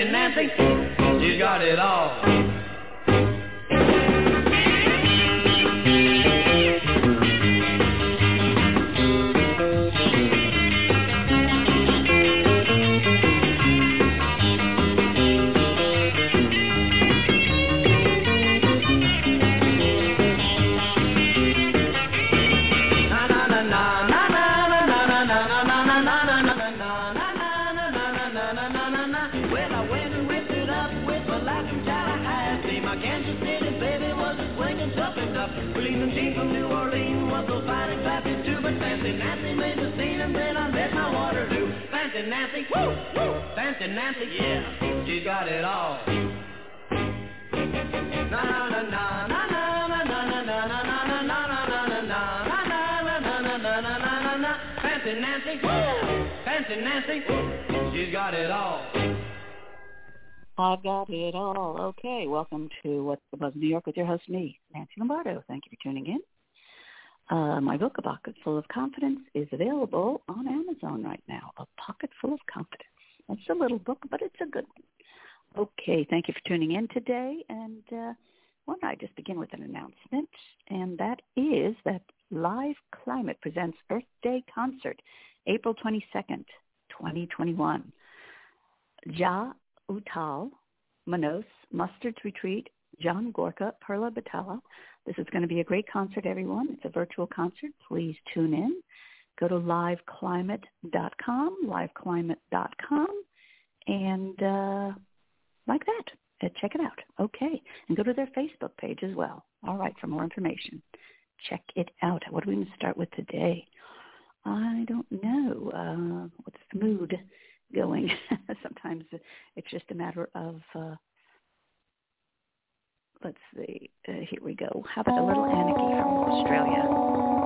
fancy Nancy, she's got it all. New York with your host, me, Nancy Lombardo. Thank you for tuning in. Uh, my book, A Pocket Full of Confidence, is available on Amazon right now. A Pocket Full of Confidence. It's a little book, but it's a good one. Okay, thank you for tuning in today. And uh, why don't I just begin with an announcement? And that is that Live Climate presents Earth Day Concert, April 22nd, 2021. Ja Utal, Manos, Mustard's Retreat, John Gorka, Perla Batalla. This is going to be a great concert, everyone. It's a virtual concert. Please tune in. Go to liveclimate.com, liveclimate.com, and uh, like that. Uh, check it out. Okay. And go to their Facebook page as well. All right, for more information. Check it out. What are we to start with today? I don't know. Uh, what's the mood going? Sometimes it's just a matter of, uh, let's see, uh, here we go. How about a little Anarchy from Australia?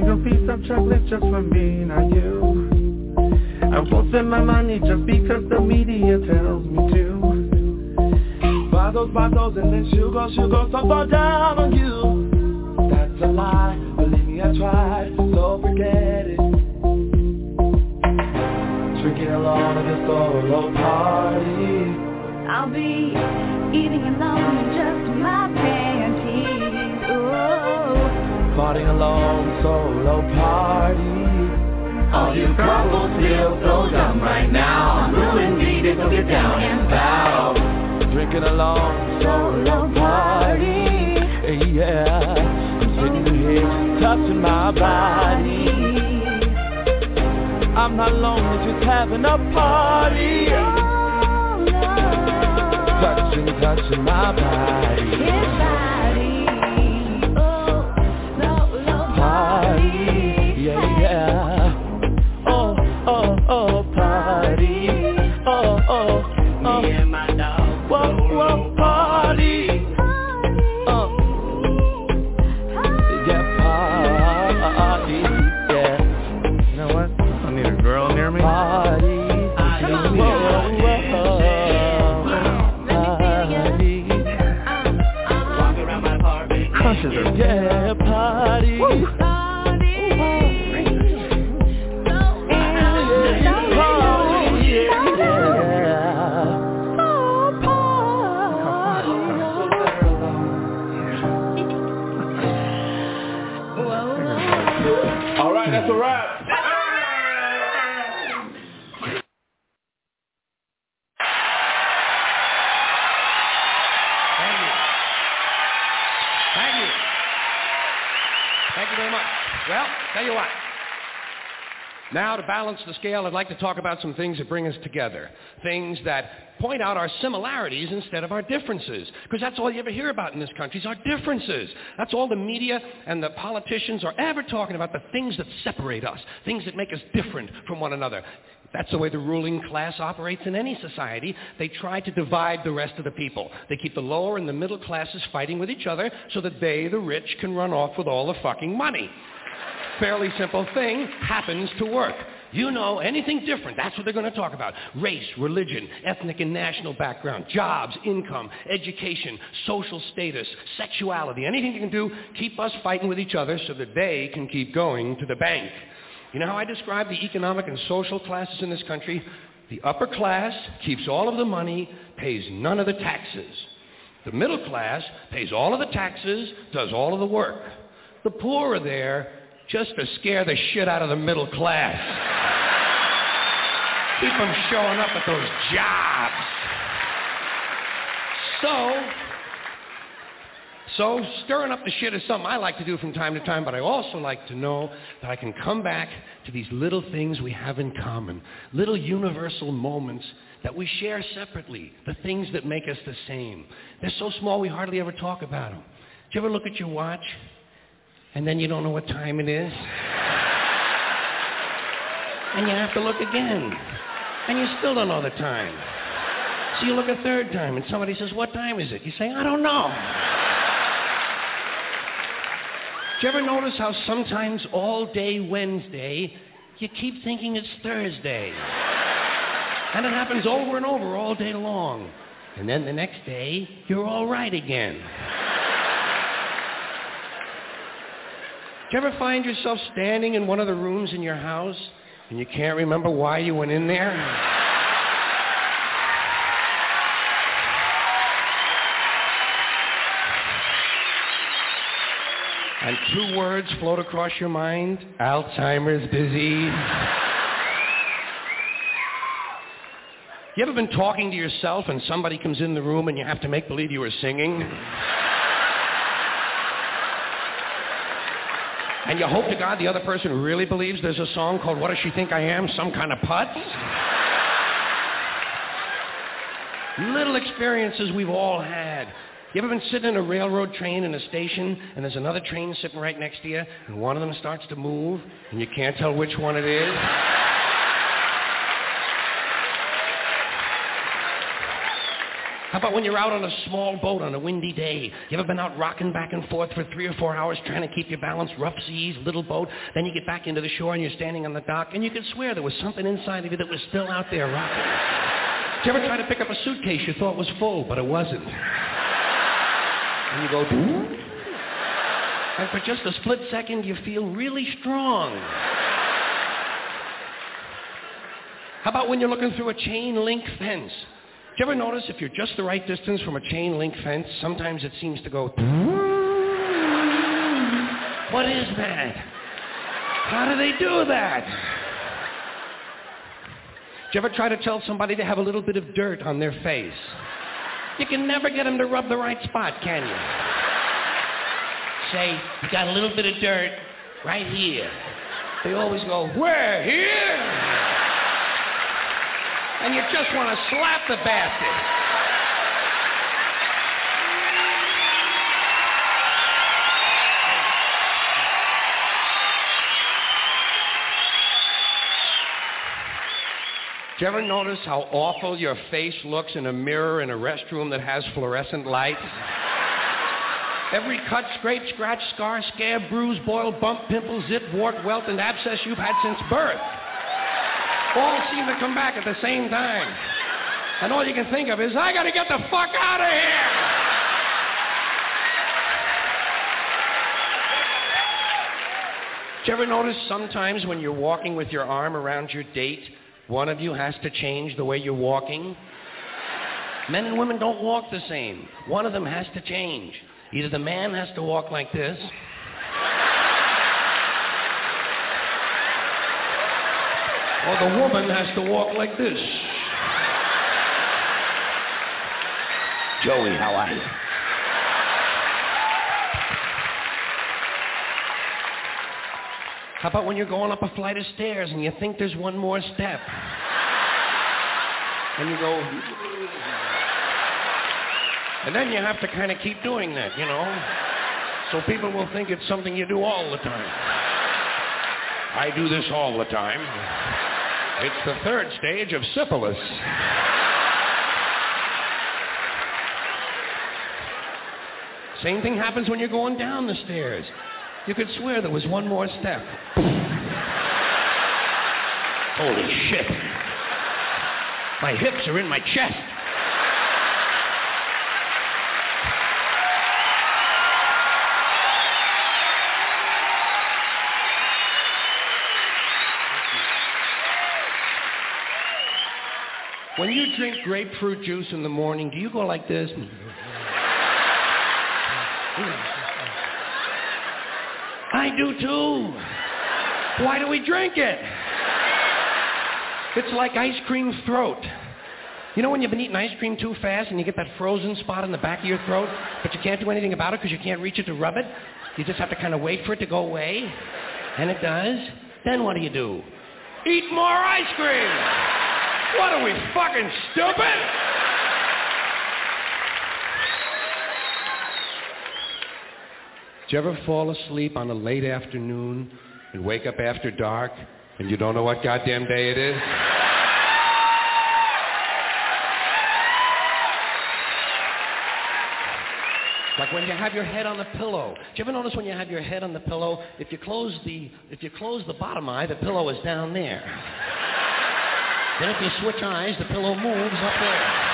Single piece of chocolate just for me, not you. I won't spend my money just because the media tells me to. Buy those bottles and then sugar, sugar, so far down on you. That's a lie, believe me, I tried, so forget it. Drinking alone at the solo party. I'll be eating alone in just my panties. Ooh. Partying alone, solo party. All you couples feel so dumb right now. Ruin me, then go get down and bow. Drinking alone, solo party. Yeah, I'm sitting here touching my body. I'm not lonely, just having a party. Touching, touching my body. Thank you very much. Well, tell you what. Now, to balance the scale, I'd like to talk about some things that bring us together. Things that point out our similarities instead of our differences. Because that's all you ever hear about in this country is our differences. That's all the media and the politicians are ever talking about, the things that separate us, things that make us different from one another. That's the way the ruling class operates in any society. They try to divide the rest of the people. They keep the lower and the middle classes fighting with each other so that they, the rich, can run off with all the fucking money. Fairly simple thing happens to work. You know anything different, that's what they're going to talk about. Race, religion, ethnic and national background, jobs, income, education, social status, sexuality, anything you can do, keep us fighting with each other so that they can keep going to the bank. You know how I describe the economic and social classes in this country? The upper class keeps all of the money, pays none of the taxes. The middle class pays all of the taxes, does all of the work. The poor are there just to scare the shit out of the middle class. Keep them showing up at those jobs. So, so stirring up the shit is something I like to do from time to time, but I also like to know that I can come back to these little things we have in common, little universal moments that we share separately, the things that make us the same. They're so small we hardly ever talk about them. Do you ever look at your watch and then you don't know what time it is? And you have to look again, and you still don't know the time. So you look a third time and somebody says, what time is it? You say, I don't know. Do you ever notice how sometimes all day Wednesday you keep thinking it's Thursday? And it happens over and over all day long. And then the next day, you're all right again. Do you ever find yourself standing in one of the rooms in your house and you can't remember why you went in there? And two words float across your mind Alzheimer's disease. You ever been talking to yourself and somebody comes in the room and you have to make believe you were singing? And you hope to God the other person really believes there's a song called What Does She Think I Am? Some kind of putz? Little experiences we've all had. You ever been sitting in a railroad train in a station and there's another train sitting right next to you and one of them starts to move and you can't tell which one it is? How about when you're out on a small boat on a windy day? You ever been out rocking back and forth for three or four hours trying to keep your balance? Rough seas, little boat. Then you get back into the shore and you're standing on the dock and you can swear there was something inside of you that was still out there rocking. Did you ever try to pick up a suitcase you thought was full, but it wasn't? And you go, and for just a split second you feel really strong. How about when you're looking through a chain link fence? Do you ever notice if you're just the right distance from a chain link fence, sometimes it seems to go, what is that? How do they do that? Do you ever try to tell somebody to have a little bit of dirt on their face? You can never get them to rub the right spot, can you? Say, you got a little bit of dirt right here. They always go, where? Here? And you just want to slap the bastard. Do you ever notice how awful your face looks in a mirror in a restroom that has fluorescent lights? Every cut, scrape, scratch, scar, scab, bruise, boil, bump, pimple, zit, wart, welt, and abscess you've had since birth all seem to come back at the same time. And all you can think of is, I gotta get the fuck out of here! Do you ever notice sometimes when you're walking with your arm around your date, one of you has to change the way you're walking? Men and women don't walk the same. One of them has to change. Either the man has to walk like this, or the woman has to walk like this. Joey, how are you? How about when you're going up a flight of stairs and you think there's one more step? And you go... And then you have to kind of keep doing that, you know? So people will think it's something you do all the time. I do this all the time. It's the third stage of syphilis. Same thing happens when you're going down the stairs. You could swear there was one more step. Holy shit. My hips are in my chest. When you drink grapefruit juice in the morning, do you go like this? I do too. Why do we drink it? It's like ice cream throat. You know when you've been eating ice cream too fast and you get that frozen spot in the back of your throat, but you can't do anything about it because you can't reach it to rub it? You just have to kind of wait for it to go away. And it does. Then what do you do? Eat more ice cream! What are we, fucking stupid? you ever fall asleep on a late afternoon and wake up after dark and you don't know what goddamn day it is? Like when you have your head on the pillow. Do you ever notice when you have your head on the pillow, if you close the if you close the bottom eye, the pillow is down there. then if you switch eyes, the pillow moves up there.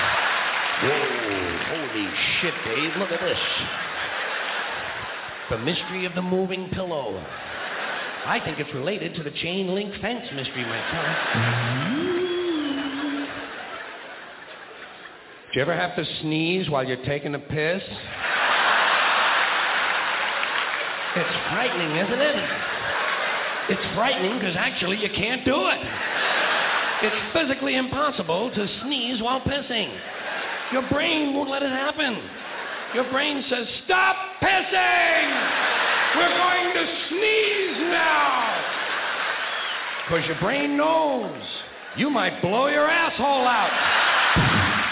Whoa, holy shit, Dave, look at this. The mystery of the moving pillow. I think it's related to the chain link fence mystery myself. Do you ever have to sneeze while you're taking a piss? It's frightening, isn't it? It's frightening because actually you can't do it. It's physically impossible to sneeze while pissing. Your brain won't let it happen. Your brain says, Stop pissing! We're going to sneeze now! Because your brain knows you might blow your asshole out.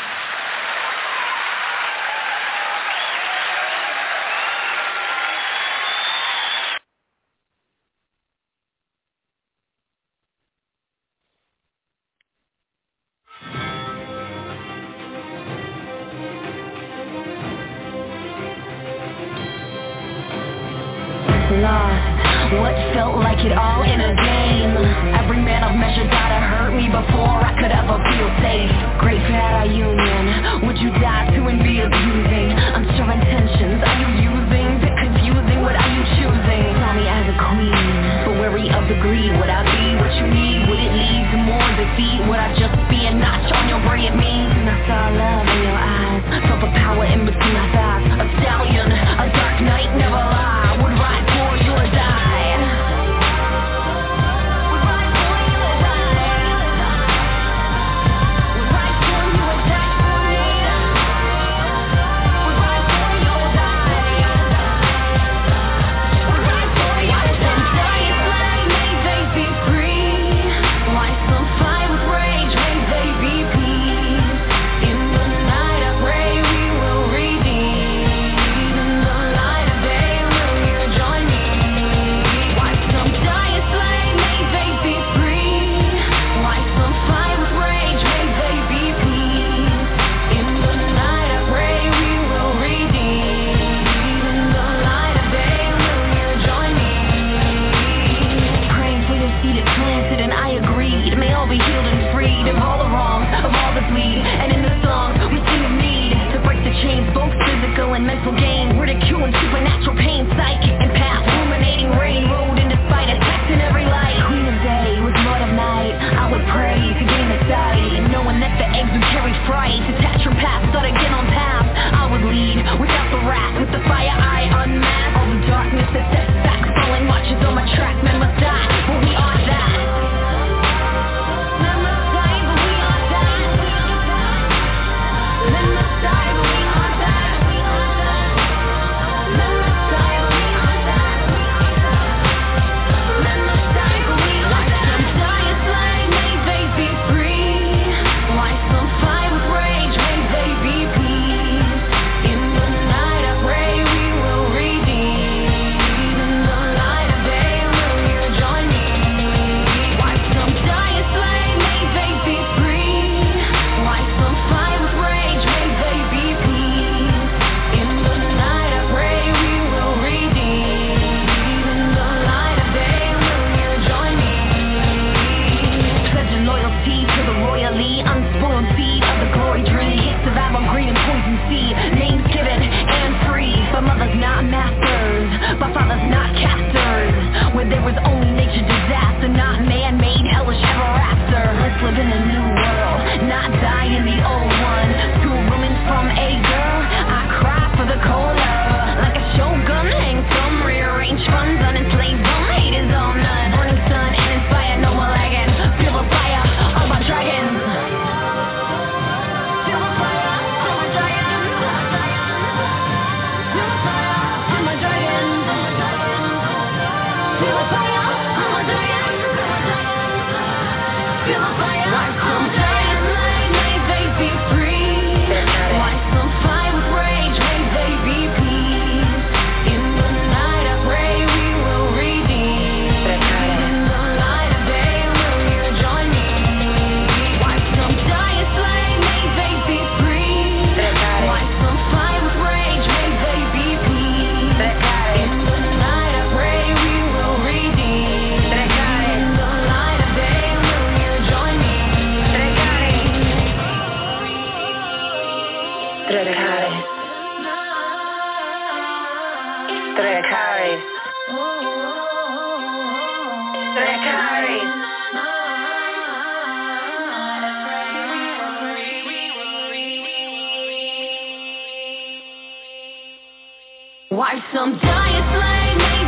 giant slave.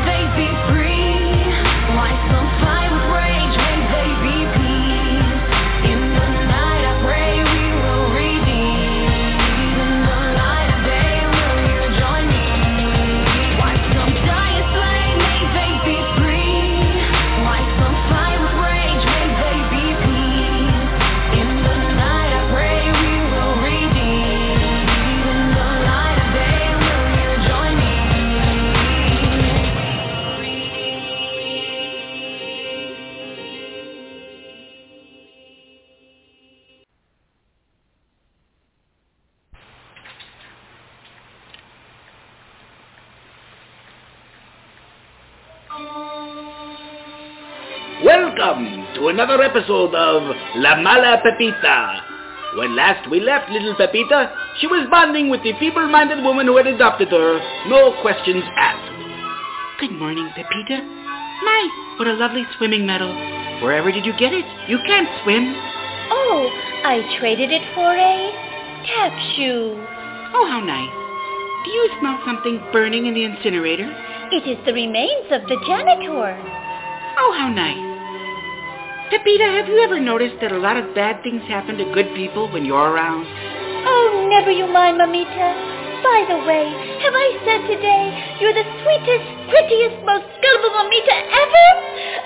To another episode of La Mala Pepita. When last we left little Pepita, she was bonding with the feeble-minded woman who had adopted her, no questions asked. Good morning, Pepita. My, what a lovely swimming medal. Wherever did you get it? You can't swim. Oh, I traded it for a tap shoe. Oh, how nice. Do you smell something burning in the incinerator? It is the remains of the janitor. Oh, how nice. Pepita, have you ever noticed that a lot of bad things happen to good people when you're around? Oh, never you mind, Mamita. By the way, have I said today you're the sweetest, prettiest, most gullible Mamita ever?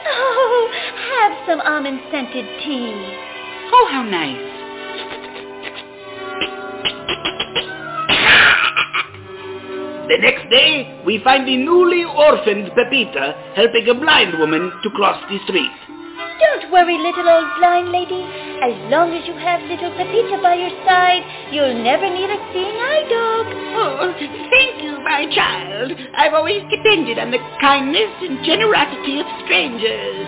Oh, have some almond-scented tea. Oh, how nice. The next day, we find the newly orphaned Pepita helping a blind woman to cross the street. Don't worry, little old blind lady. As long as you have little Pepita by your side, you'll never need a seeing eye dog. Oh, thank you, my child. I've always depended on the kindness and generosity of strangers.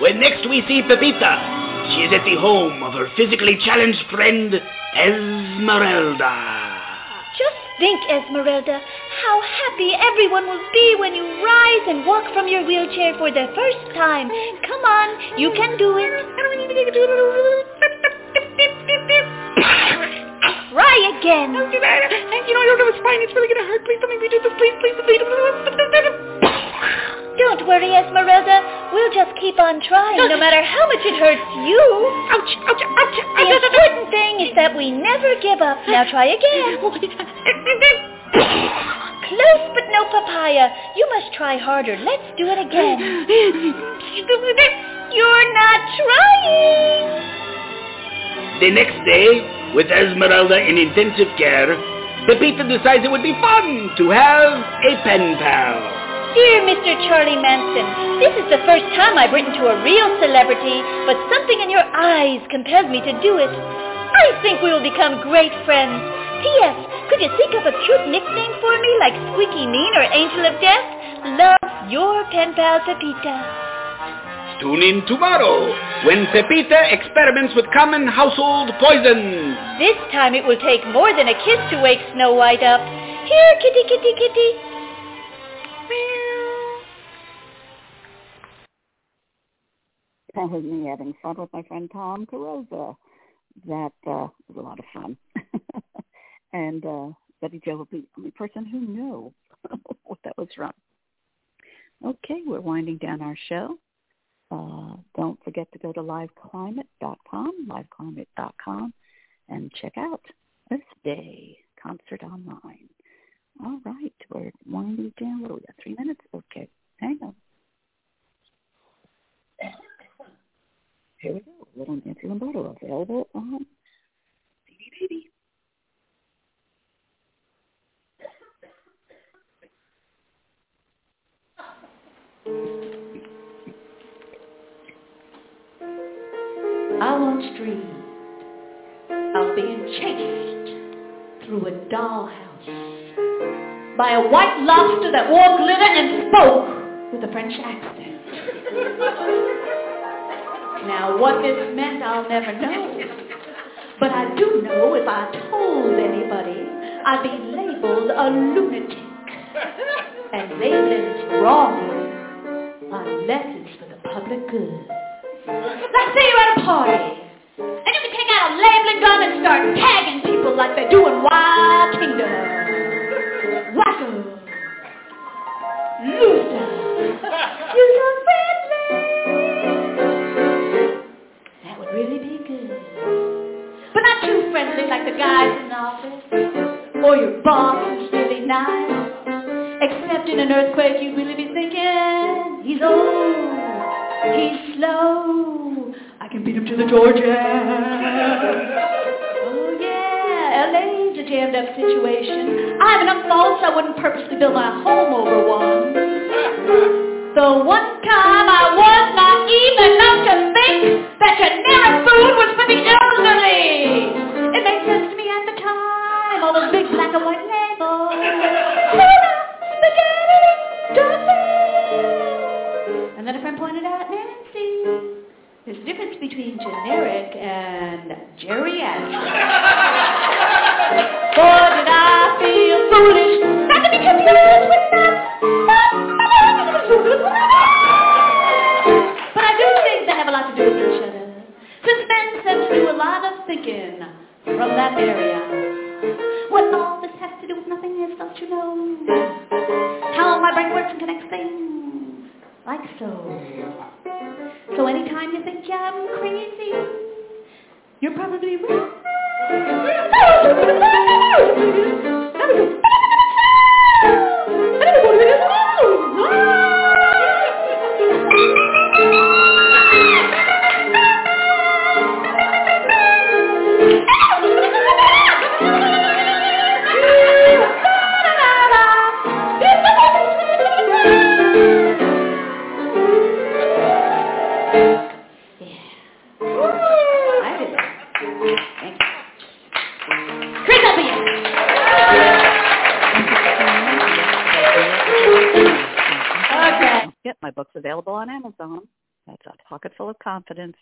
When next we see Pepita, she is at the home of her physically challenged friend, Esmeralda. Just think, Esmeralda, how happy everyone will be when you rise and walk from your wheelchair for the first time. Come on, you can do it. Try again. You know, I don't know, it's fine. It's really going to hurt. Please don't me do this. Please, please, please. Don't worry, Esmeralda. We'll just keep on trying, no matter how much it hurts you. Ouch, ouch, ouch. The important thing is that we never give up. Now try again. Close but no papaya. You must try harder. Let's do it again. You're not trying. The next day, with Esmeralda in intensive care, Pepita decides it would be fun to have a pen pal. Dear Mr. Charlie Manson, this is the first time I've written to a real celebrity, but something in your eyes compels me to do it. I think we will become great friends. P.S. Could you think of a cute nickname for me, like Squeaky Mean or Angel of Death? Love, your pen pal Pepita. Tune in tomorrow when Pepita experiments with common household poisons. This time it will take more than a kiss to wake Snow White up. Here, kitty, kitty, kitty. That was me having fun with my friend Tom Carosa. That uh, was a lot of fun. and uh, Betty Jo will be the only person who knew what that was from. Okay, we're winding down our show. Uh, don't forget to go to liveclimate.com, liveclimate.com, and check out this day concert online. All right, we're winding down. What do we got? Three minutes? Okay, hang on. Here we go. Little Nancy Lombardo available on CD Baby. I once dreamed of being chased through a dollhouse by a white lobster that wore glitter and spoke with a French accent. Now, what this meant, I'll never know. But I do know if I told anybody, I'd be labeled a lunatic. And labeling's wrong, unless it's for the public good. Say you're at a party, and you can take out a labeling gun and start tagging people like they do in Wild Kingdom. Wacko. Loser. You're so friendly. That would really be good. But not too friendly like the guys in the office. Or your boss who's really nice. Except in an earthquake you'd really be thinking, he's old, he's slow, I can beat him to the Georgia. Oh yeah, LA's a jammed up situation. I have enough faults I wouldn't purposely build my home Confidence